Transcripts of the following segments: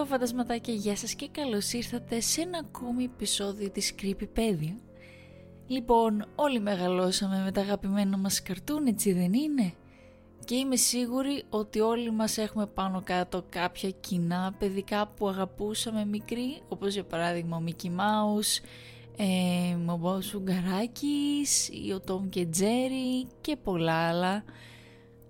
Hello φαντασματάκια, γεια σας και καλώς ήρθατε σε ένα ακόμη επεισόδιο της Creepypedia. Λοιπόν, όλοι μεγαλώσαμε με τα αγαπημένα μας καρτούν, έτσι δεν είναι; Και είμαι σίγουρη ότι όλοι μας έχουμε πάνω κάτω κάποια κοινά παιδικά που αγαπούσαμε μικροί, όπως για παράδειγμα ο Mickey Mouse, ε, ο Μπός ή ο Tom και Jerry και πολλά άλλα.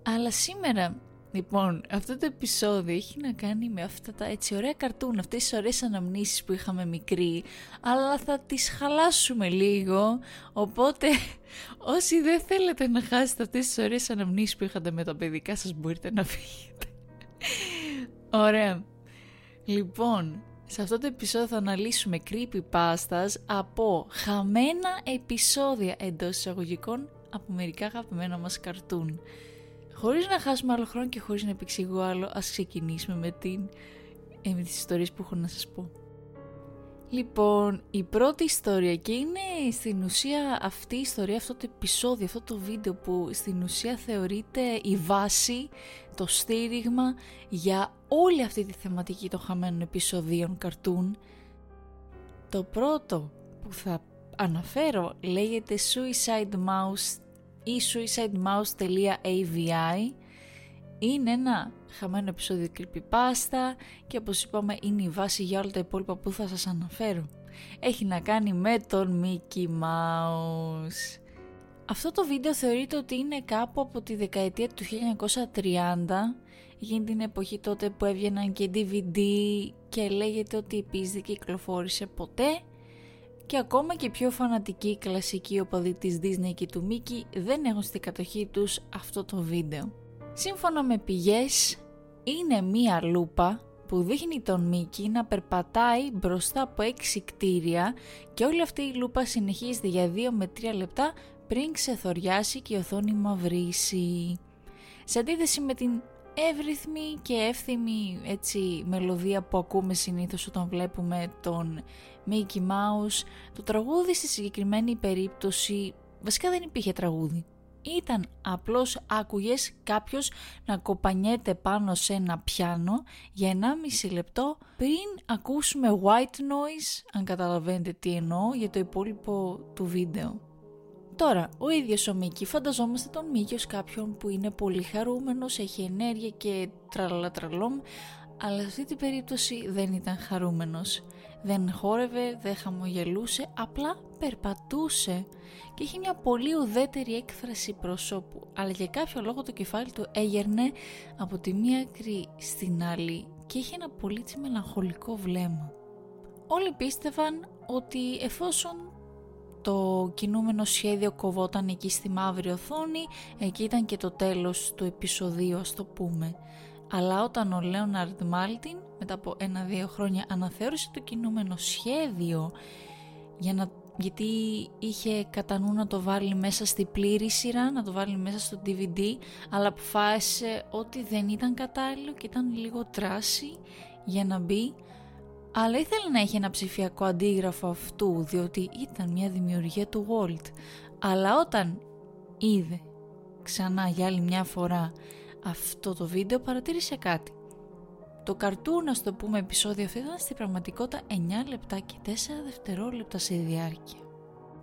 Αλλά σήμερα Λοιπόν, αυτό το επεισόδιο έχει να κάνει με αυτά τα έτσι ωραία καρτούν, αυτές τις ωραίες αναμνήσεις που είχαμε μικροί, αλλά θα τις χαλάσουμε λίγο, οπότε όσοι δεν θέλετε να χάσετε αυτές τις ωραίες αναμνήσεις που είχατε με τα παιδικά σας μπορείτε να φύγετε. Ωραία. Λοιπόν, σε αυτό το επεισόδιο θα αναλύσουμε creepypastas από χαμένα επεισόδια εντός εισαγωγικών από μερικά αγαπημένα μας καρτούν. Χωρίς να χάσουμε άλλο χρόνο και χωρίς να επεξηγώ άλλο, ας ξεκινήσουμε με, την, ε, με τις ιστορίες που έχω να σας πω. Λοιπόν, η πρώτη ιστορία και είναι στην ουσία αυτή η ιστορία, αυτό το επεισόδιο, αυτό το βίντεο που στην ουσία θεωρείται η βάση, το στήριγμα για όλη αυτή τη θεματική των χαμένων επεισοδίων καρτούν. Το πρώτο που θα αναφέρω λέγεται Suicide Mouse ή suicidemouse.avi είναι ένα χαμένο επεισόδιο creepypasta και όπως είπαμε είναι η βάση για όλα τα υπόλοιπα που θα σας αναφέρω. Έχει να κάνει με τον Mickey Mouse. Αυτό το βίντεο θεωρείται ότι είναι κάπου από τη δεκαετία του 1930 γίνει την εποχή τότε που έβγαιναν και DVD και λέγεται ότι επίσης δεν κυκλοφόρησε ποτέ και ακόμα και πιο φανατικοί κλασικοί οπαδοί της Disney και του Mickey δεν έχουν στην κατοχή τους αυτό το βίντεο. Σύμφωνα με πηγές, είναι μία λούπα που δείχνει τον Mickey να περπατάει μπροστά από έξι κτίρια και όλη αυτή η λούπα συνεχίζεται για 2 με 3 λεπτά πριν ξεθοριάσει και η οθόνη μαυρίσει. Σε αντίθεση με την εύρυθμη και εύθυμη έτσι μελωδία που ακούμε συνήθως όταν βλέπουμε τον Mickey Mouse. Το τραγούδι στη συγκεκριμένη περίπτωση βασικά δεν υπήρχε τραγούδι. Ήταν απλώς άκουγες κάποιος να κοπανιέται πάνω σε ένα πιάνο για 1,5 λεπτό πριν ακούσουμε white noise, αν καταλαβαίνετε τι εννοώ, για το υπόλοιπο του βίντεο. Τώρα, ο ίδιος ο Μίκη, φανταζόμαστε τον Μίκη ως κάποιον που είναι πολύ χαρούμενος, έχει ενέργεια και τραλατραλόμ, αλλά σε αυτή την περίπτωση δεν ήταν χαρούμενος. Δεν χόρευε, δεν χαμογελούσε, απλά περπατούσε και είχε μια πολύ ουδέτερη έκφραση προσώπου, αλλά για κάποιο λόγο το κεφάλι του έγερνε από τη μία άκρη στην άλλη και είχε ένα πολύ μελαγχολικό βλέμμα. Όλοι πίστευαν ότι εφόσον το κινούμενο σχέδιο κοβόταν εκεί στη μαύρη οθόνη, εκεί ήταν και το τέλος του επεισοδίου ας το πούμε. Αλλά όταν ο Λέοναρντ Μάλτιν μετά από ένα-δύο χρόνια αναθεώρησε το κινούμενο σχέδιο για να, γιατί είχε κατά νου να το βάλει μέσα στη πλήρη σειρά, να το βάλει μέσα στο DVD αλλά αποφάσισε ότι δεν ήταν κατάλληλο και ήταν λίγο τράση για να μπει αλλά ήθελε να έχει ένα ψηφιακό αντίγραφο αυτού διότι ήταν μια δημιουργία του Walt. Αλλά όταν είδε ξανά για άλλη μια φορά αυτό το βίντεο παρατήρησε κάτι. Το καρτούν, να το πούμε, επεισόδιο αυτό ήταν στην πραγματικότητα 9 λεπτά και 4 δευτερόλεπτα σε διάρκεια.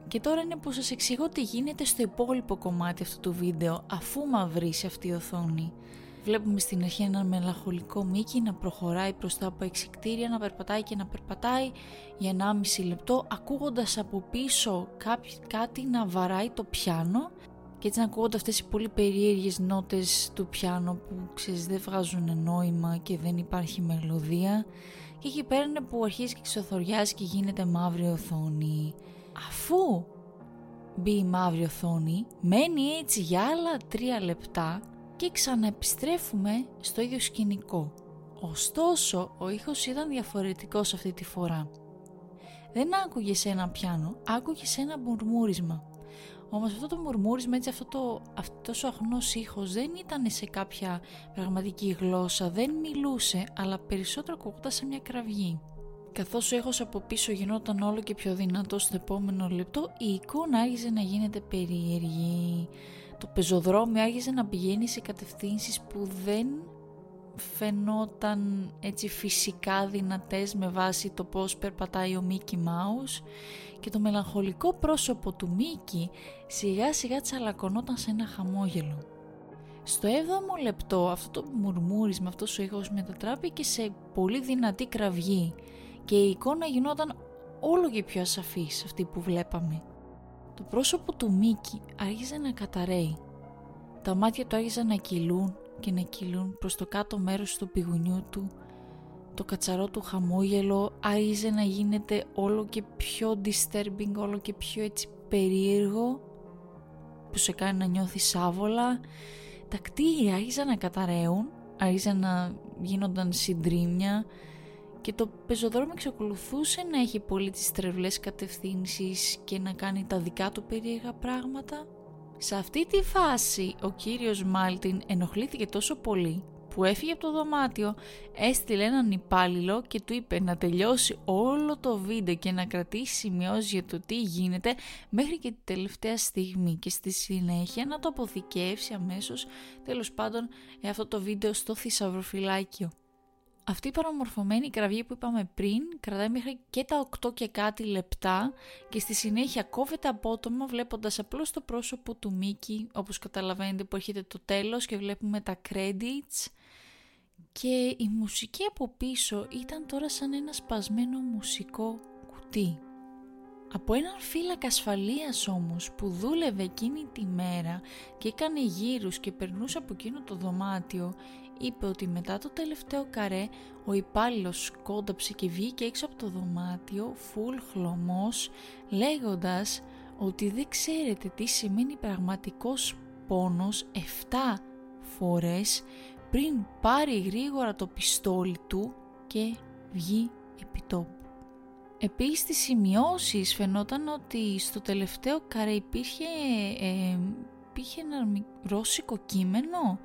Και τώρα είναι που σας εξηγώ τι γίνεται στο υπόλοιπο κομμάτι αυτού του βίντεο αφού μαυρίσει αυτή η οθόνη. Βλέπουμε στην αρχή έναν μελαγχολικό Μίκη να προχωράει προς τα από εξικτήρια, να περπατάει και να περπατάει για 1,5 λεπτό ακούγοντας από πίσω κάτι να βαράει το πιάνο και έτσι να ακούγονται αυτές οι πολύ περίεργες νότες του πιάνο που ξέρεις δεν βγάζουν νόημα και δεν υπάρχει μελωδία και εκεί πέρα είναι που αρχίζει και ξεθοριάζει και γίνεται μαύρη οθόνη. Αφού μπει η μαύρη οθόνη μένει έτσι για άλλα τρία λεπτά και ξαναεπιστρέφουμε στο ίδιο σκηνικό. Ωστόσο, ο ήχος ήταν διαφορετικός αυτή τη φορά. Δεν άκουγες σε ένα πιάνο, άκουγες σε ένα μουρμούρισμα. Όμως αυτό το μουρμούρισμα, έτσι αυτό το, αυτός ο αχνός ήχος δεν ήταν σε κάποια πραγματική γλώσσα, δεν μιλούσε, αλλά περισσότερο ακούγονταν σε μια κραυγή. Καθώς ο ήχος από πίσω γινόταν όλο και πιο δυνατό στο επόμενο λεπτό, η εικόνα άρχιζε να γίνεται περίεργη. Το πεζοδρόμιο άρχιζε να πηγαίνει σε κατευθύνσεις που δεν φαινόταν έτσι φυσικά δυνατές με βάση το πώς περπατάει ο Μίκη Μάους και το μελαγχολικό πρόσωπο του Μίκη σιγά σιγά τσαλακωνόταν σε ένα χαμόγελο. Στο 7ο λεπτό αυτό το μουρμούρισμα, αυτός ο ήχος μετατράπηκε σε πολύ δυνατή κραυγή και η εικόνα γινόταν όλο και πιο ασαφής αυτή που βλέπαμε. Το πρόσωπο του Μίκη άρχιζε να καταραίει. Τα μάτια του άρχιζαν να κυλούν και να κυλούν προς το κάτω μέρος του πηγουνιού του. Το κατσαρό του χαμόγελο άρχιζε να γίνεται όλο και πιο disturbing, όλο και πιο έτσι περίεργο που σε κάνει να νιώθεις άβολα. Τα κτίρια άρχιζαν να καταραίουν, άρχιζαν να γίνονταν συντρίμια και το πεζοδρόμιο εξακολουθούσε να έχει πολύ τις τρευλές κατευθύνσεις και να κάνει τα δικά του περίεργα πράγματα. Σε αυτή τη φάση ο κύριος Μάλτιν ενοχλήθηκε τόσο πολύ που έφυγε από το δωμάτιο, έστειλε έναν υπάλληλο και του είπε να τελειώσει όλο το βίντεο και να κρατήσει σημειώσεις για το τι γίνεται μέχρι και τη τελευταία στιγμή και στη συνέχεια να το αποθηκεύσει αμέσως τέλος πάντων αυτό το βίντεο στο θησαυροφυλάκιο. Αυτή η παραμορφωμένη κραυγή που είπαμε πριν κρατάει μέχρι και τα 8 και κάτι λεπτά και στη συνέχεια κόβεται απότομα βλέποντας απλώς το πρόσωπο του Μίκη όπως καταλαβαίνετε που έρχεται το τέλος και βλέπουμε τα credits και η μουσική από πίσω ήταν τώρα σαν ένα σπασμένο μουσικό κουτί. Από έναν φύλακα ασφαλείας όμως που δούλευε εκείνη τη μέρα και έκανε γύρους και περνούσε από εκείνο το δωμάτιο είπε ότι μετά το τελευταίο καρέ ο υπάλληλος κόνταψε και βγήκε έξω από το δωμάτιο φουλ χλωμός λέγοντας ότι δεν ξέρετε τι σημαίνει πραγματικός πόνος 7 φορές πριν πάρει γρήγορα το πιστόλι του και βγει επί τόπου. Επίσης στις σημειώσεις φαινόταν ότι στο τελευταίο καρέ υπήρχε, ε, υπήρχε ένα ρώσικο κείμενο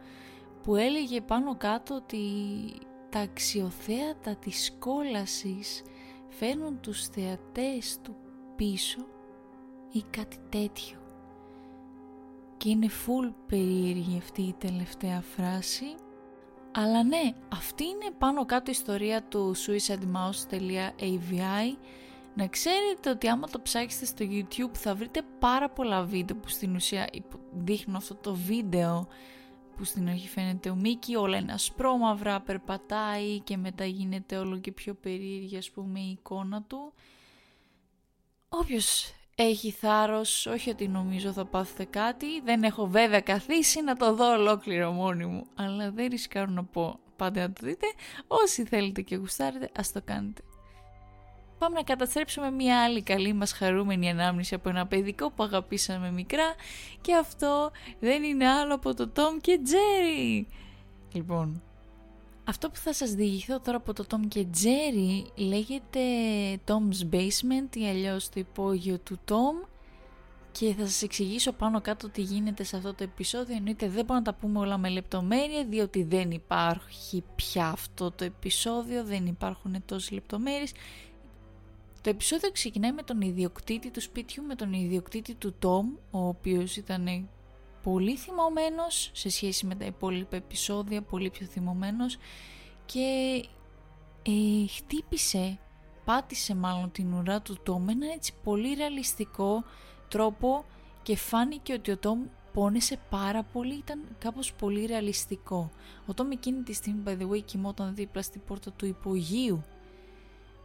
που έλεγε πάνω κάτω ότι τα αξιοθέατα της κόλασης φέρνουν τους θεατές του πίσω ή κάτι τέτοιο. Και είναι full περίεργη αυτή η τελευταία φράση. Αλλά ναι, αυτή είναι πάνω κάτω η ιστορία του suicidemouse.avi να ξέρετε ότι άμα το ψάξετε στο YouTube θα βρείτε πάρα πολλά βίντεο που στην ουσία δείχνουν αυτό το βίντεο που στην αρχή φαίνεται ο Μίκη, όλα είναι ασπρόμαυρα, περπατάει και μετά γίνεται όλο και πιο περίεργη ας πούμε η εικόνα του. Όποιος έχει θάρρος, όχι ότι νομίζω θα πάθετε κάτι, δεν έχω βέβαια καθίσει να το δω ολόκληρο μόνη μου, αλλά δεν ρισκάρω να πω πάντα να το δείτε, όσοι θέλετε και γουστάρετε ας το κάνετε πάμε να καταστρέψουμε μια άλλη καλή μας χαρούμενη ανάμνηση από ένα παιδικό που αγαπήσαμε μικρά και αυτό δεν είναι άλλο από το Tom και Jerry. Λοιπόν, αυτό που θα σας διηγηθώ τώρα από το Tom και Jerry λέγεται Tom's Basement ή αλλιώς το υπόγειο του Tom και θα σας εξηγήσω πάνω κάτω τι γίνεται σε αυτό το επεισόδιο εννοείται δεν μπορώ να τα πούμε όλα με λεπτομέρεια διότι δεν υπάρχει πια αυτό το επεισόδιο δεν υπάρχουν τόσες λεπτομέρειες το επεισόδιο ξεκινάει με τον ιδιοκτήτη του σπιτιού, με τον ιδιοκτήτη του Τόμ, ο οποίος ήταν πολύ θυμωμένος σε σχέση με τα υπόλοιπα επεισόδια, πολύ πιο θυμωμένος και ε, χτύπησε, πάτησε μάλλον την ουρά του Τόμ με έναν έτσι πολύ ρεαλιστικό τρόπο και φάνηκε ότι ο Τόμ πόνεσε πάρα πολύ, ήταν κάπως πολύ ρεαλιστικό. Ο Τόμ εκείνη τη στιγμή, by the way, κοιμόταν δίπλα στην πόρτα του υπογείου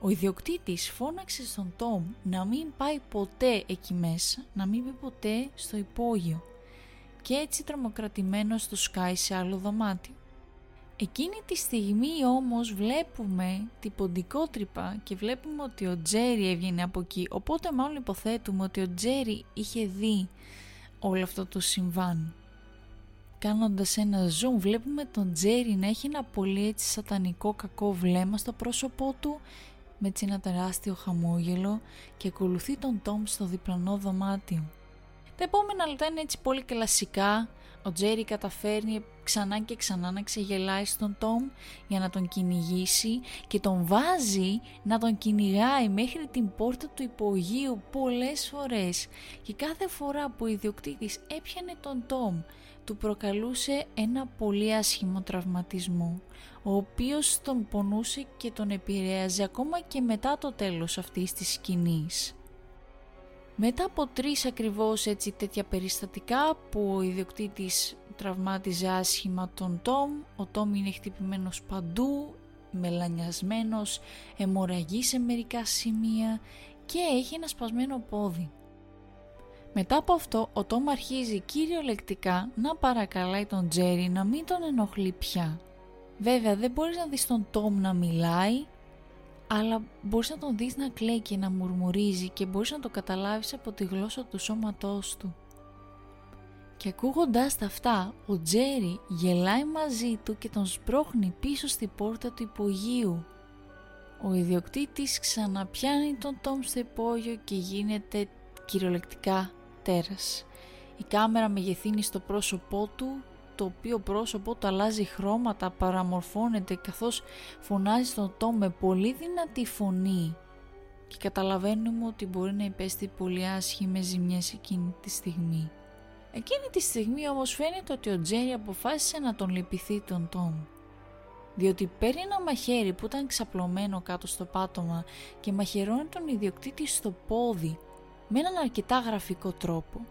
ο ιδιοκτήτης φώναξε στον Τόμ να μην πάει ποτέ εκεί μέσα, να μην πει ποτέ στο υπόγειο και έτσι τρομοκρατημένος το σκάει σε άλλο δωμάτιο. Εκείνη τη στιγμή όμως βλέπουμε την ποντικότρυπα και βλέπουμε ότι ο Τζέρι έβγαινε από εκεί οπότε μάλλον υποθέτουμε ότι ο Τζέρι είχε δει όλο αυτό το συμβάν. Κάνοντας ένα zoom βλέπουμε τον Τζέρι να έχει ένα πολύ έτσι σατανικό κακό βλέμμα στο πρόσωπό του με έτσι ένα τεράστιο χαμόγελο και ακολουθεί τον Τόμ στο διπλανό δωμάτιο. Τα επόμενα λεπτά είναι έτσι πολύ κλασικά. Ο Τζέρι καταφέρνει ξανά και ξανά να ξεγελάει στον Τόμ για να τον κυνηγήσει και τον βάζει να τον κυνηγάει μέχρι την πόρτα του υπογείου πολλές φορές και κάθε φορά που ο ιδιοκτήτης έπιανε τον Τόμ του προκαλούσε ένα πολύ άσχημο τραυματισμό, ο οποίος τον πονούσε και τον επηρέαζε ακόμα και μετά το τέλος αυτής της σκηνής. Μετά από τρεις ακριβώς έτσι τέτοια περιστατικά που ο ιδιοκτήτης τραυμάτιζε άσχημα τον Τόμ, ο Τόμ είναι χτυπημένος παντού, μελανιασμένος, αιμορραγεί σε μερικά σημεία και έχει ένα σπασμένο πόδι. Μετά από αυτό, ο Τόμ αρχίζει κυριολεκτικά να παρακαλάει τον Τζέρι να μην τον ενοχλεί πια. Βέβαια, δεν μπορείς να δεις τον Τόμ να μιλάει, αλλά μπορείς να τον δεις να κλαίει και να μουρμουρίζει και μπορείς να το καταλάβεις από τη γλώσσα του σώματός του. Και ακούγοντάς τα αυτά, ο Τζέρι γελάει μαζί του και τον σπρώχνει πίσω στη πόρτα του υπογείου. Ο ιδιοκτήτης ξαναπιάνει τον Τόμ στο υπόγειο και γίνεται κυριολεκτικά τέρας. Η κάμερα μεγεθύνει στο πρόσωπό του, το οποίο πρόσωπό του αλλάζει χρώματα, παραμορφώνεται καθώς φωνάζει στον Τόμ με πολύ δυνατή φωνή και καταλαβαίνουμε ότι μπορεί να υπέστη πολύ άσχημες ζημιές εκείνη τη στιγμή. Εκείνη τη στιγμή όμως φαίνεται ότι ο Τζέρι αποφάσισε να τον λυπηθεί τον Τόμ. Διότι παίρνει ένα μαχαίρι που ήταν ξαπλωμένο κάτω στο πάτωμα και μαχαιρώνει τον ιδιοκτήτη στο πόδι με έναν αρκετά γραφικό τρόπο.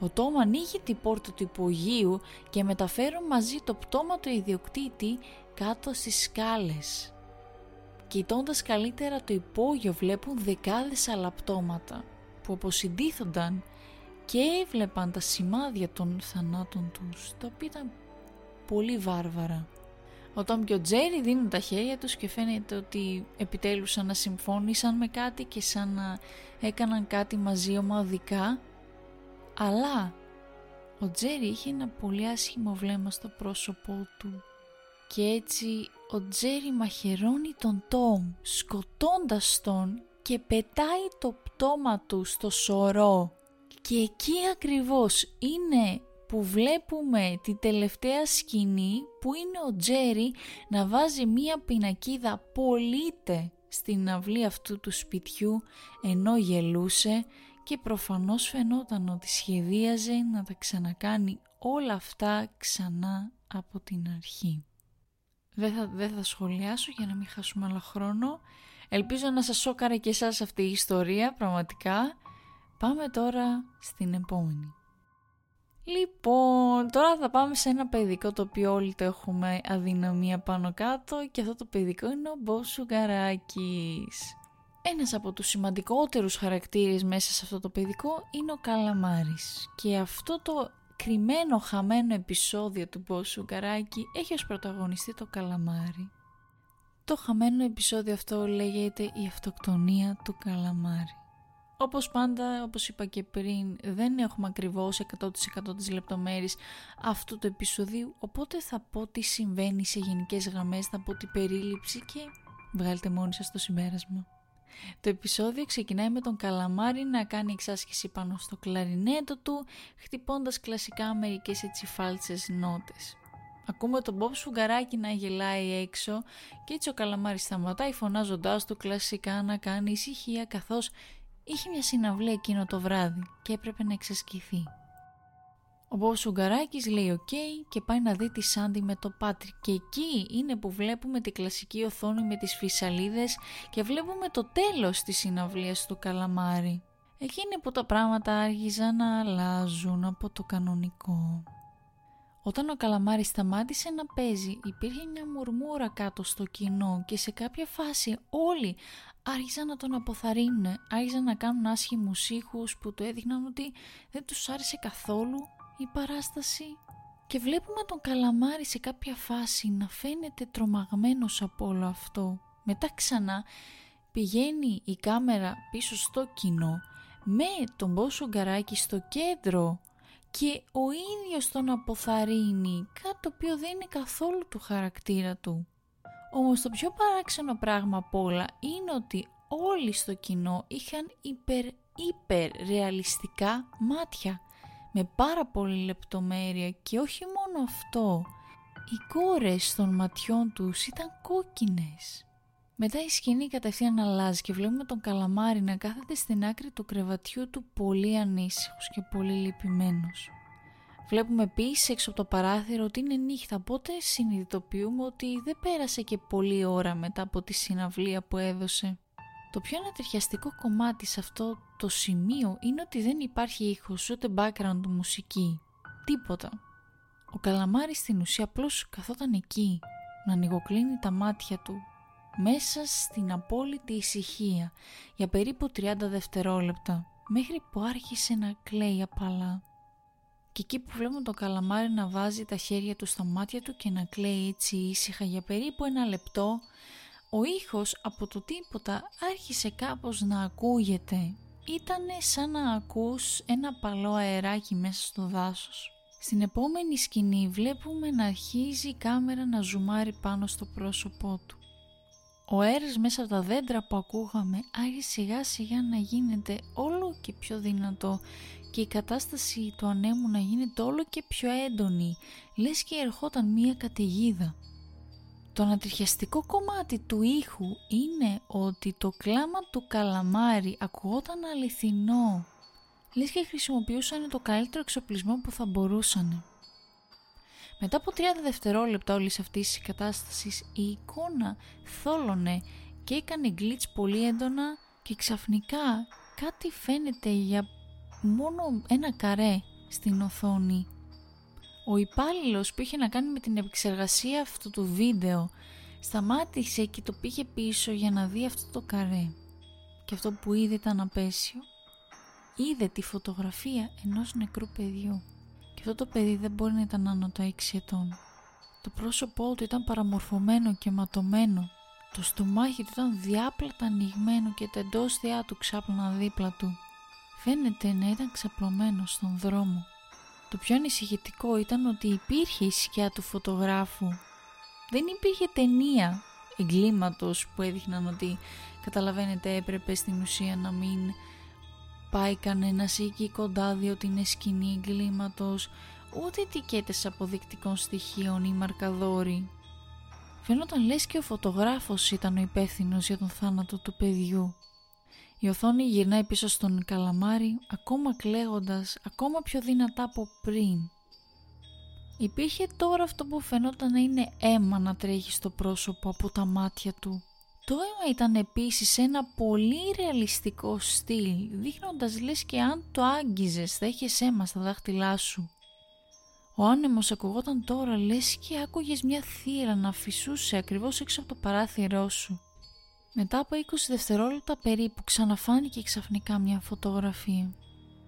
Ο Τόμ ανοίγει την πόρτα του υπογείου και μεταφέρουν μαζί το πτώμα του ιδιοκτήτη κάτω στις σκάλες. Κοιτώντας καλύτερα το υπόγειο βλέπουν δεκάδες άλλα πτώματα που αποσυντήθονταν και έβλεπαν τα σημάδια των θανάτων τους, τα οποία ήταν πολύ βάρβαρα. Ο Τόμ και ο Τζέρι δίνουν τα χέρια τους και φαίνεται ότι επιτέλους σαν να συμφώνησαν με κάτι και σαν να έκαναν κάτι μαζί ομαδικά. Αλλά ο Τζέρι είχε ένα πολύ άσχημο βλέμμα στο πρόσωπό του και έτσι ο Τζέρι μαχαιρώνει τον Τόμ σκοτώντας τον και πετάει το πτώμα του στο σωρό. Και εκεί ακριβώς είναι που βλέπουμε τη τελευταία σκηνή που είναι ο Τζέρι να βάζει μία πινακίδα πολύτε στην αυλή αυτού του σπιτιού ενώ γελούσε και προφανώς φαινόταν ότι σχεδίαζε να τα ξανακάνει όλα αυτά ξανά από την αρχή. Δεν θα, δεν θα σχολιάσω για να μην χάσουμε άλλο χρόνο. Ελπίζω να σας σώκαρε και εσάς αυτή η ιστορία πραγματικά. Πάμε τώρα στην επόμενη. Λοιπόν, τώρα θα πάμε σε ένα παιδικό το οποίο όλοι το έχουμε αδυναμία πάνω κάτω και αυτό το παιδικό είναι ο Μποb Σουγκαράκης. Ένας από τους σημαντικότερους χαρακτήρες μέσα σε αυτό το παιδικό είναι ο Καλαμάρης και αυτό το κρυμμένο χαμένο επεισόδιο του Μποb Σουγκαράκη έχει ως πρωταγωνιστή το Καλαμάρι. Το χαμένο επεισόδιο αυτό λέγεται η αυτοκτονία του Καλαμάρι. Όπως πάντα, όπως είπα και πριν, δεν έχουμε ακριβώς 100% τις λεπτομέρειες αυτού του επεισοδίου, οπότε θα πω τι συμβαίνει σε γενικές γραμμές, θα πω την περίληψη και βγάλτε μόνοι σας το συμπέρασμα. Το επεισόδιο ξεκινάει με τον Καλαμάρι να κάνει εξάσκηση πάνω στο κλαρινέτο του, χτυπώντας κλασικά μερικές έτσι φάλτσες νότες. Ακούμε τον Μπομπ Σφουγγαράκι να γελάει έξω και έτσι ο Καλαμάρης σταματάει φωνάζοντάς του κλασικά να κάνει ησυχία καθώς Είχε μια συναυλία εκείνο το βράδυ και έπρεπε να εξασκηθεί. Ο Μπομπ Σφουγγαράκης λέει οκ και πάει να δει τη Σάντι με το Πάτρικ και εκεί είναι που βλέπουμε τη κλασική οθόνη με τις φυσαλίδες και βλέπουμε το τέλος της συναυλίας του Καλαμάρι. Εκεί είναι που τα πράγματα άρχιζαν να αλλάζουν από το κανονικό. Όταν ο Καλαμάρης σταμάτησε να παίζει υπήρχε μια μουρμούρα κάτω στο κοινό και σε κάποια φάση όλοι άρχισαν να τον αποθαρρύνουν, άρχισαν να κάνουν άσχημους ήχους που το έδειχναν ότι δεν τους άρεσε καθόλου η παράσταση. Και βλέπουμε τον Καλαμάρη σε κάποια φάση να φαίνεται τρομαγμένος από όλο αυτό. Μετά ξανά πηγαίνει η κάμερα πίσω στο κοινό με τον Μπόσο Γκαράκη στο κέντρο και ο ίδιος τον αποθαρρύνει, κάτι το οποίο δεν είναι καθόλου του χαρακτήρα του. Όμως το πιο παράξενο πράγμα απ' όλα είναι ότι όλοι στο κοινό είχαν υπερ υπερ ρεαλιστικά μάτια με πάρα πολύ λεπτομέρεια και όχι μόνο αυτό, οι κόρες των ματιών τους ήταν κόκκινες. Μετά η σκηνή κατευθείαν αλλάζει και βλέπουμε τον καλαμάρι να κάθεται στην άκρη του κρεβατιού του πολύ ανήσυχος και πολύ λυπημένος. Βλέπουμε επίσης έξω από το παράθυρο ότι είναι νύχτα, οπότε συνειδητοποιούμε ότι δεν πέρασε και πολλή ώρα μετά από τη συναυλία που έδωσε. Το πιο ανατριχιαστικό κομμάτι σε αυτό το σημείο είναι ότι δεν υπάρχει ήχος ούτε background μουσική. Τίποτα. Ο Καλαμάρης στην ουσία απλώς καθόταν εκεί να ανοιγοκλίνει τα μάτια του μέσα στην απόλυτη ησυχία για περίπου 30 δευτερόλεπτα μέχρι που άρχισε να κλαίει απαλά. Και εκεί που βλέπουμε το καλαμάρι να βάζει τα χέρια του στα μάτια του και να κλαίει έτσι ήσυχα για περίπου ένα λεπτό, ο ήχος από το τίποτα άρχισε κάπως να ακούγεται. Ήτανε σαν να ακούς ένα παλό αεράκι μέσα στο δάσος. Στην επόμενη σκηνή βλέπουμε να αρχίζει η κάμερα να ζουμάρει πάνω στο πρόσωπό του. Ο αέρας μέσα από τα δέντρα που ακούγαμε άρχισε σιγά σιγά να γίνεται όλο και πιο δυνατό και η κατάσταση του ανέμου να γίνεται όλο και πιο έντονη, λες και ερχόταν μία καταιγίδα. Το ανατριχιαστικό κομμάτι του ήχου είναι ότι το κλάμα του καλαμάρι ακουγόταν αληθινό. Λες και χρησιμοποιούσαν το καλύτερο εξοπλισμό που θα μπορούσαν. Μετά από 30 δευτερόλεπτα όλης αυτής της κατάστασης η εικόνα θόλωνε και έκανε glitch πολύ έντονα και ξαφνικά κάτι φαίνεται για μόνο ένα καρέ στην οθόνη. Ο υπάλληλος που είχε να κάνει με την επεξεργασία αυτού του βίντεο σταμάτησε και το πήγε πίσω για να δει αυτό το καρέ. Και αυτό που είδε ήταν απέσιο. Είδε τη φωτογραφία ενός νεκρού παιδιού. Και αυτό το παιδί δεν μπορεί να ήταν άνω τα 6 ετών. Το πρόσωπό του ήταν παραμορφωμένο και ματωμένο. Το στομάχι του ήταν διάπλατα ανοιγμένο και τα εντόστια του ξάπλωναν δίπλα του. Φαίνεται να ήταν ξαπλωμένο στον δρόμο. Το πιο ανησυχητικό ήταν ότι υπήρχε η σκιά του φωτογράφου. Δεν υπήρχε ταινία εγκλήματος που έδειχναν ότι καταλαβαίνετε έπρεπε στην ουσία να μην πάει κανένας εκεί κοντά διότι είναι σκηνή εγκλήματος ούτε ετικέτες αποδεικτικών στοιχείων ή μαρκαδόροι. Φαίνονταν λες και ο φωτογράφος ήταν ο υπεύθυνος για τον θάνατο του παιδιού. Η οθόνη γυρνάει πίσω στον καλαμάρι, ακόμα κλαίγοντας, ακόμα πιο δυνατά από πριν. Υπήρχε τώρα αυτό που φαινόταν να είναι αίμα να τρέχει στο πρόσωπο από τα μάτια του. Το αίμα ήταν επίσης ένα πολύ ρεαλιστικό στυλ, δείχνοντας λες και αν το άγγιζες θα είχες αίμα στα δάχτυλά σου. Ο άνεμος ακουγόταν τώρα λες και άκουγες μια θύρα να φυσούσε ακριβώς έξω από το παράθυρό σου. Μετά από 20 δευτερόλεπτα περίπου ξαναφάνηκε ξαφνικά μια φωτογραφία.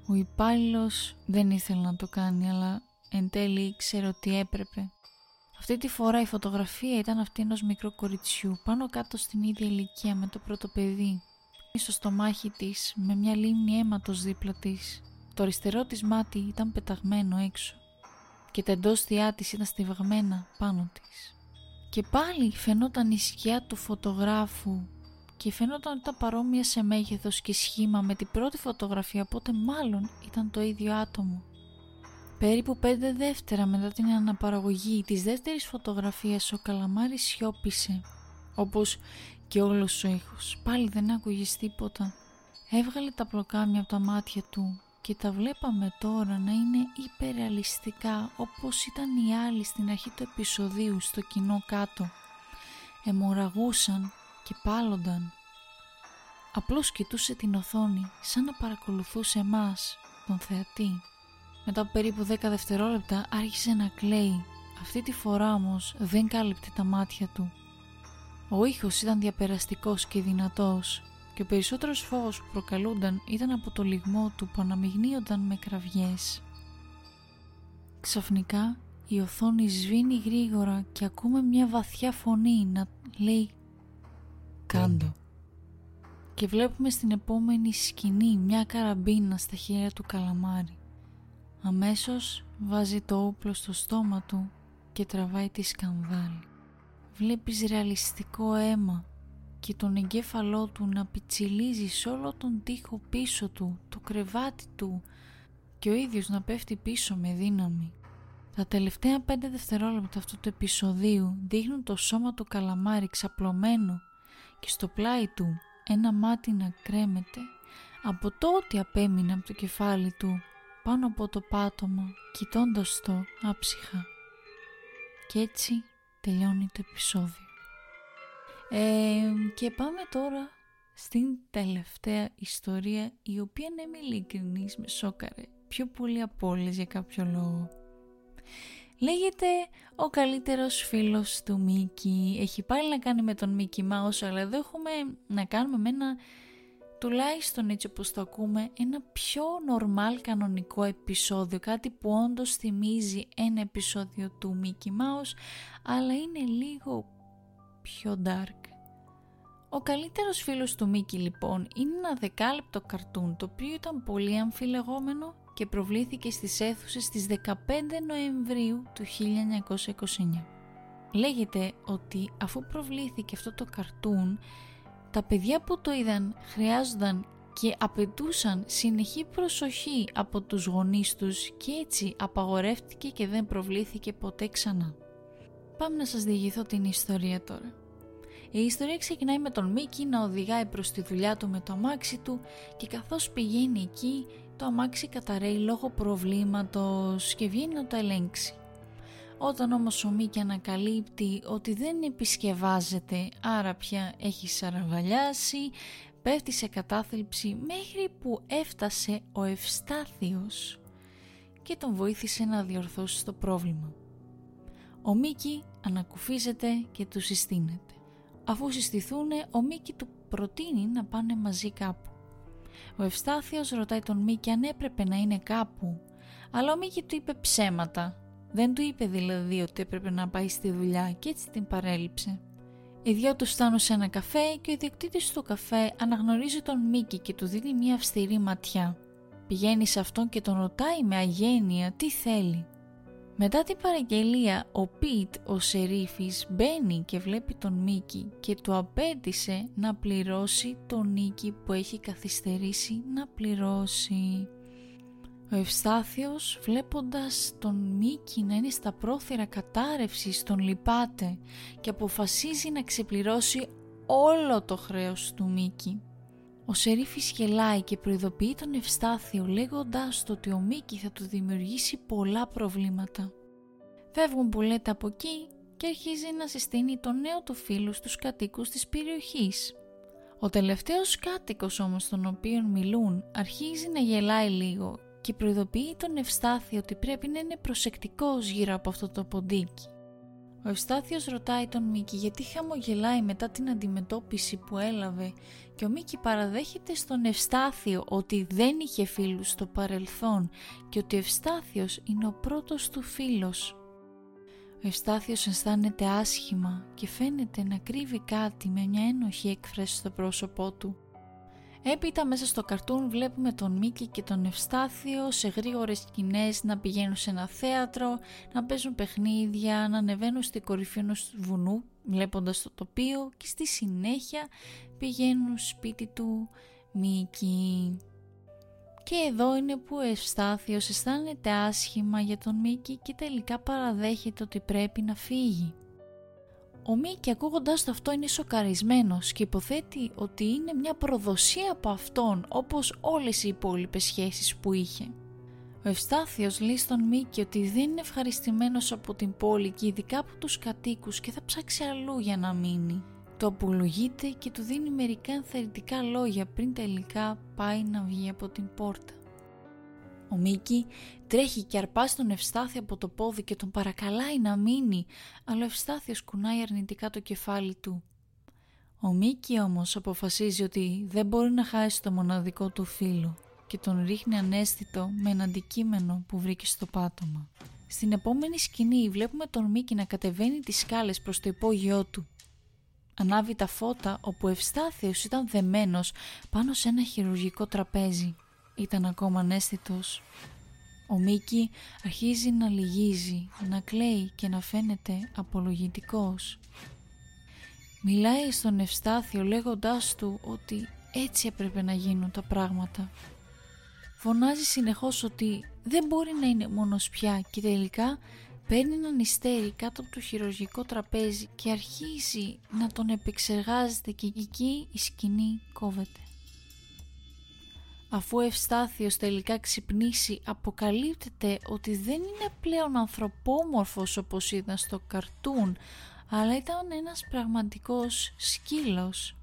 Ο υπάλληλος δεν ήθελε να το κάνει αλλά εν τέλει ήξερε ότι έπρεπε. Αυτή τη φορά η φωτογραφία ήταν αυτή ενός μικρού κοριτσιού πάνω κάτω στην ίδια ηλικία με το πρώτο παιδί. Στο στομάχι της με μια λίμνη αίματος δίπλα της. Το αριστερό της μάτι ήταν πεταγμένο έξω και τα εντόστια της ήταν στιβαγμένα πάνω της. Και πάλι φαινόταν η σκιά του φωτογράφου και φαίνονταν ότι ήταν παρόμοια σε μέγεθος και σχήμα με την πρώτη φωτογραφία, οπότε μάλλον ήταν το ίδιο άτομο. Περίπου πέντε δεύτερα μετά την αναπαραγωγή της δεύτερης φωτογραφίας ο Καλαμάρης σιώπησε, όπως και όλος ο ήχος. Πάλι δεν άκουγες τίποτα. Έβγαλε τα πλοκάμια από τα μάτια του και τα βλέπαμε τώρα να είναι υπερεαλιστικά όπως ήταν οι άλλοι στην αρχή του επεισοδίου στο κοινό κάτω. Εμοραγούσαν και πάλονταν. Απλώς κοιτούσε την οθόνη σαν να παρακολουθούσε εμάς, τον θεατή. Μετά από περίπου 10 δευτερόλεπτα άρχισε να κλαίει. Αυτή τη φορά όμως δεν κάλυπτε τα μάτια του. Ο ήχος ήταν διαπεραστικός και δυνατός και ο περισσότερος φόβος που προκαλούνταν ήταν από το λιγμό του που αναμειγνύονταν με κραυγές. Ξαφνικά η οθόνη σβήνει γρήγορα και ακούμε μια βαθιά φωνή να λέει «Κάντο». Και βλέπουμε στην επόμενη σκηνή μια καραμπίνα στα χέρια του καλαμάρι. Αμέσως βάζει το όπλο στο στόμα του και τραβάει τη σκανδάλη. Βλέπεις ρεαλιστικό αίμα και τον εγκέφαλό του να πιτσιλίζει σε όλο τον τοίχο πίσω του, το κρεβάτι του και ο ίδιος να πέφτει πίσω με δύναμη. Τα τελευταία πέντε δευτερόλεπτα αυτού του επεισοδίου δείχνουν το σώμα του καλαμάρι ξαπλωμένο και στο πλάι του ένα μάτι να κρέμεται από το ότι απέμεινε από το κεφάλι του πάνω από το πάτωμα, κοιτώντας το άψυχα. Και έτσι τελειώνει το επεισόδιο. Ε, και πάμε τώρα στην τελευταία ιστορία, η οποία να είμαι ειλικρινής με σόκαρε πιο πολύ από όλες για κάποιο λόγο. Λέγεται ο καλύτερος φίλος του Μίκη. Έχει πάλι να κάνει με τον Μίκη Μάους, αλλά εδώ έχουμε να κάνουμε με ένα τουλάχιστον έτσι όπως το ακούμε, ένα πιο νορμάλ κανονικό επεισόδιο, κάτι που όντως θυμίζει ένα επεισόδιο του Mickey Mouse, αλλά είναι λίγο πιο dark. Ο καλύτερος φίλος του Μίκη λοιπόν είναι ένα δεκάλεπτο καρτούν το οποίο ήταν πολύ αμφιλεγόμενο και προβλήθηκε στις αίθουσες στις 15 Νοεμβρίου του 1929. Λέγεται ότι αφού προβλήθηκε αυτό το καρτούν τα παιδιά που το είδαν χρειάζονταν και απαιτούσαν συνεχή προσοχή από τους γονείς τους και έτσι απαγορεύτηκε και δεν προβλήθηκε ποτέ ξανά. Πάμε να σας διηγηθώ την ιστορία τώρα. Η ιστορία ξεκινάει με τον Μίκη να οδηγάει προς τη δουλειά του με το αμάξι του και καθώς πηγαίνει εκεί το αμάξι καταραίει λόγω προβλήματος και βγαίνει να το ελέγξει. Όταν όμως ο Μίκη ανακαλύπτει ότι δεν επισκευάζεται, άρα πια έχει σαραβαλιάσει, πέφτει σε κατάθλιψη μέχρι που έφτασε ο Ευστάθιος και τον βοήθησε να διορθώσει το πρόβλημα. Ο Μίκη ανακουφίζεται και του συστήνεται. Αφού συστηθούν, ο Μίκη του προτείνει να πάνε μαζί κάπου. Ο Ευστάθιος ρωτάει τον Μίκη αν έπρεπε να είναι κάπου, αλλά ο Μίκη του είπε ψέματα δεν του είπε δηλαδή ότι έπρεπε να πάει στη δουλειά και έτσι την παρέλειψε. Οι δυο τους φτάνουν σε ένα καφέ και ο ιδιοκτήτης του καφέ αναγνωρίζει τον Μίκη και του δίνει μια αυστηρή ματιά. Πηγαίνει σε αυτόν και τον ρωτάει με αγένεια τι θέλει. Μετά την παραγγελία, ο Πιτ, ο σερίφης, μπαίνει και βλέπει τον Μίκη και του απέτησε να πληρώσει τον νίκη που έχει καθυστερήσει να πληρώσει. Ο Ευστάθιος βλέποντας τον Μίκη να είναι στα πρόθυρα κατάρρευσης τον λυπάται και αποφασίζει να ξεπληρώσει όλο το χρέος του Μίκη. Ο Σερίφης γελάει και προειδοποιεί τον Ευστάθιο λέγοντάς το ότι ο Μίκη θα του δημιουργήσει πολλά προβλήματα. Φεύγουν που λέτε από εκεί και αρχίζει να συστήνει τον νέο του φίλου στους κατοίκους της περιοχής. Ο τελευταίος κάτοικος όμως τον οποίο μιλούν αρχίζει να γελάει λίγο και προειδοποιεί τον Ευστάθιο ότι πρέπει να είναι προσεκτικός γύρω από αυτό το ποντίκι. Ο Ευστάθιος ρωτάει τον Μίκη γιατί χαμογελάει μετά την αντιμετώπιση που έλαβε και ο Μίκη παραδέχεται στον Ευστάθιο ότι δεν είχε φίλους στο παρελθόν και ότι ο Ευστάθιος είναι ο πρώτος του φίλος. Ο Ευστάθιος αισθάνεται άσχημα και φαίνεται να κρύβει κάτι με μια ένοχη έκφραση στο πρόσωπό του. Έπειτα μέσα στο καρτούν βλέπουμε τον Μίκη και τον Ευστάθιο σε γρήγορες σκηνές να πηγαίνουν σε ένα θέατρο, να παίζουν παιχνίδια, να ανεβαίνουν στην κορυφή ενός βουνού βλέποντας το τοπίο και στη συνέχεια πηγαίνουν σπίτι του Μίκη. Και εδώ είναι που ο Ευστάθιος αισθάνεται άσχημα για τον Μίκη και τελικά παραδέχεται ότι πρέπει να φύγει. Ο Μίκη ακούγοντά το αυτό είναι σοκαρισμένος και υποθέτει ότι είναι μια προδοσία από αυτόν όπως όλες οι υπόλοιπες σχέσεις που είχε. Ο Ευστάθιος λέει στον Μίκη ότι δεν είναι ευχαριστημένος από την πόλη και ειδικά από τους κατοίκους και θα ψάξει αλλού για να μείνει. Το απολογείται και του δίνει μερικά ενθαρρυντικά λόγια πριν τελικά πάει να βγει από την πόρτα. Ο Μίκη τρέχει και αρπάζει τον Ευστάθιο από το πόδι και τον παρακαλάει να μείνει, αλλά ο Ευστάθιος κουνάει αρνητικά το κεφάλι του. Ο Μίκη όμως αποφασίζει ότι δεν μπορεί να χάσει το μοναδικό του φίλο και τον ρίχνει ανέστητο με ένα αντικείμενο που βρήκε στο πάτωμα. Στην επόμενη σκηνή βλέπουμε τον Μίκη να κατεβαίνει τις σκάλες προς το υπόγειό του. Ανάβει τα φώτα όπου ο Ευστάθιος ήταν δεμένος πάνω σε ένα χειρουργικό τραπέζι ήταν ακόμα ανέστητος. Ο Μίκη αρχίζει να λυγίζει, να κλαίει και να φαίνεται απολογητικός. Μιλάει στον Ευστάθιο λέγοντάς του ότι έτσι έπρεπε να γίνουν τα πράγματα. Φωνάζει συνεχώς ότι δεν μπορεί να είναι μόνος πια και τελικά παίρνει ένα νηστέρι κάτω από το χειρουργικό τραπέζι και αρχίζει να τον επεξεργάζεται και εκεί η σκηνή κόβεται. Αφού ο Ευστάθιος τελικά ξυπνήσει αποκαλύπτεται ότι δεν είναι πλέον ανθρωπόμορφος όπως ήταν στο καρτούν αλλά ήταν ένας πραγματικός σκύλος.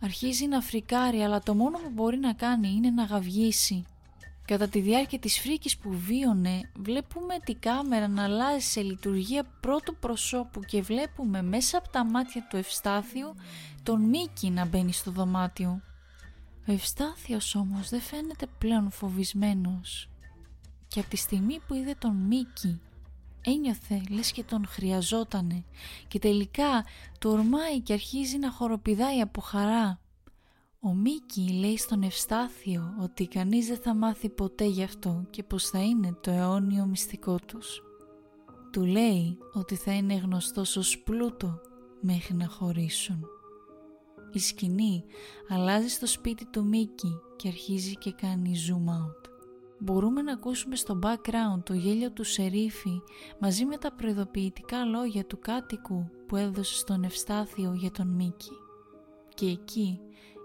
Αρχίζει να φρικάρει αλλά το μόνο που μπορεί να κάνει είναι να γαυγίσει. Κατά τη διάρκεια της φρίκης που βίωνε βλέπουμε τη κάμερα να αλλάζει σε λειτουργία πρώτου προσώπου και βλέπουμε μέσα από τα μάτια του Ευστάθιου τον Μίκη να μπαίνει στο δωμάτιο. Ο Ευστάθιος όμως δεν φαίνεται πλέον φοβισμένος και από τη στιγμή που είδε τον Μίκη ένιωθε λες και τον χρειαζότανε και τελικά το ορμάει και αρχίζει να χοροπηδάει από χαρά. Ο Μίκη λέει στον Ευστάθιο ότι κανείς δεν θα μάθει ποτέ γι' αυτό και πως θα είναι το αιώνιο μυστικό τους. Του λέει ότι θα είναι γνωστός ως πλούτο μέχρι να χωρίσουν. Η σκηνή αλλάζει στο σπίτι του Μίκη και αρχίζει και κάνει zoom out. Μπορούμε να ακούσουμε στο background το γέλιο του Σερίφη μαζί με τα προειδοποιητικά λόγια του κάτοικου που έδωσε στον Ευστάθιο για τον Μίκη. Και εκεί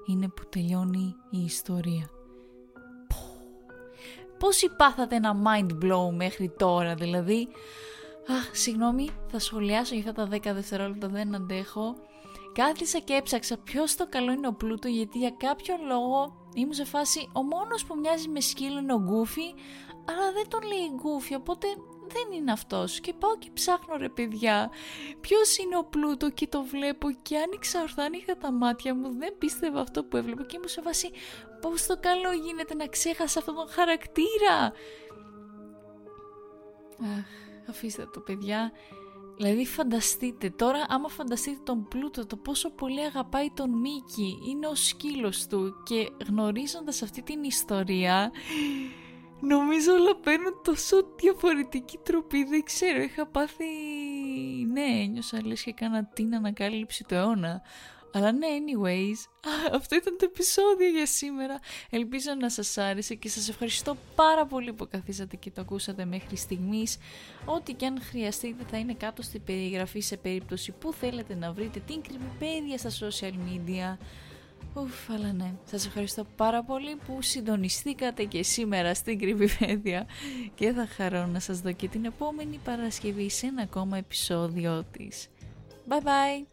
είναι που τελειώνει η ιστορία. Πώς υπάθατε ένα mind blow μέχρι τώρα δηλαδή; Αχ, συγγνώμη, θα σχολιάσω για αυτά τα 10 δευτερόλεπτα, δεν αντέχω. Κάθισα και έψαξα ποιος το καλό είναι ο πλούτο γιατί για κάποιο λόγο ήμουν σε φάση ο μόνος που μοιάζει με σκύλο είναι ο Γκούφι αλλά δεν τον λέει Γκούφι οπότε δεν είναι αυτός. Και πάω και ψάχνω ρε παιδιά ποιος είναι ο πλούτο και το βλέπω. Και άνοιξα ορθά είχα τα μάτια μου δεν πίστευα αυτό που έβλεπα και ήμουν σε φάση πως το καλό γίνεται να ξέχασα αυτόν τον χαρακτήρα. Αχ, αφήστε το παιδιά Δηλαδή φανταστείτε τώρα άμα φανταστείτε τον Πλούτο το πόσο πολύ αγαπάει τον Μίκη είναι ο σκύλος του και γνωρίζοντας αυτή την ιστορία νομίζω όλα παίρνουν τόσο διαφορετική τροπή. Δεν ξέρω είχα πάθει ναι ένιωσα λες και έκανα την ανακάλυψη του αιώνα αλλά ναι, anyways, αυτό ήταν το επεισόδιο για σήμερα. Ελπίζω να σας άρεσε και σας ευχαριστώ πάρα πολύ που καθίσατε και το ακούσατε μέχρι στιγμής. Ό,τι και αν χρειαστείτε θα είναι κάτω στην περιγραφή σε περίπτωση που θέλετε να βρείτε την κρυβιπέδια στα social media. Ουφ, αλλά ναι, σας ευχαριστώ πάρα πολύ που συντονιστήκατε και σήμερα στην κρυβιπέδια και θα χαρώ να σας δω και την επόμενη Παρασκευή σε ένα ακόμα επεισόδιο της. Bye bye!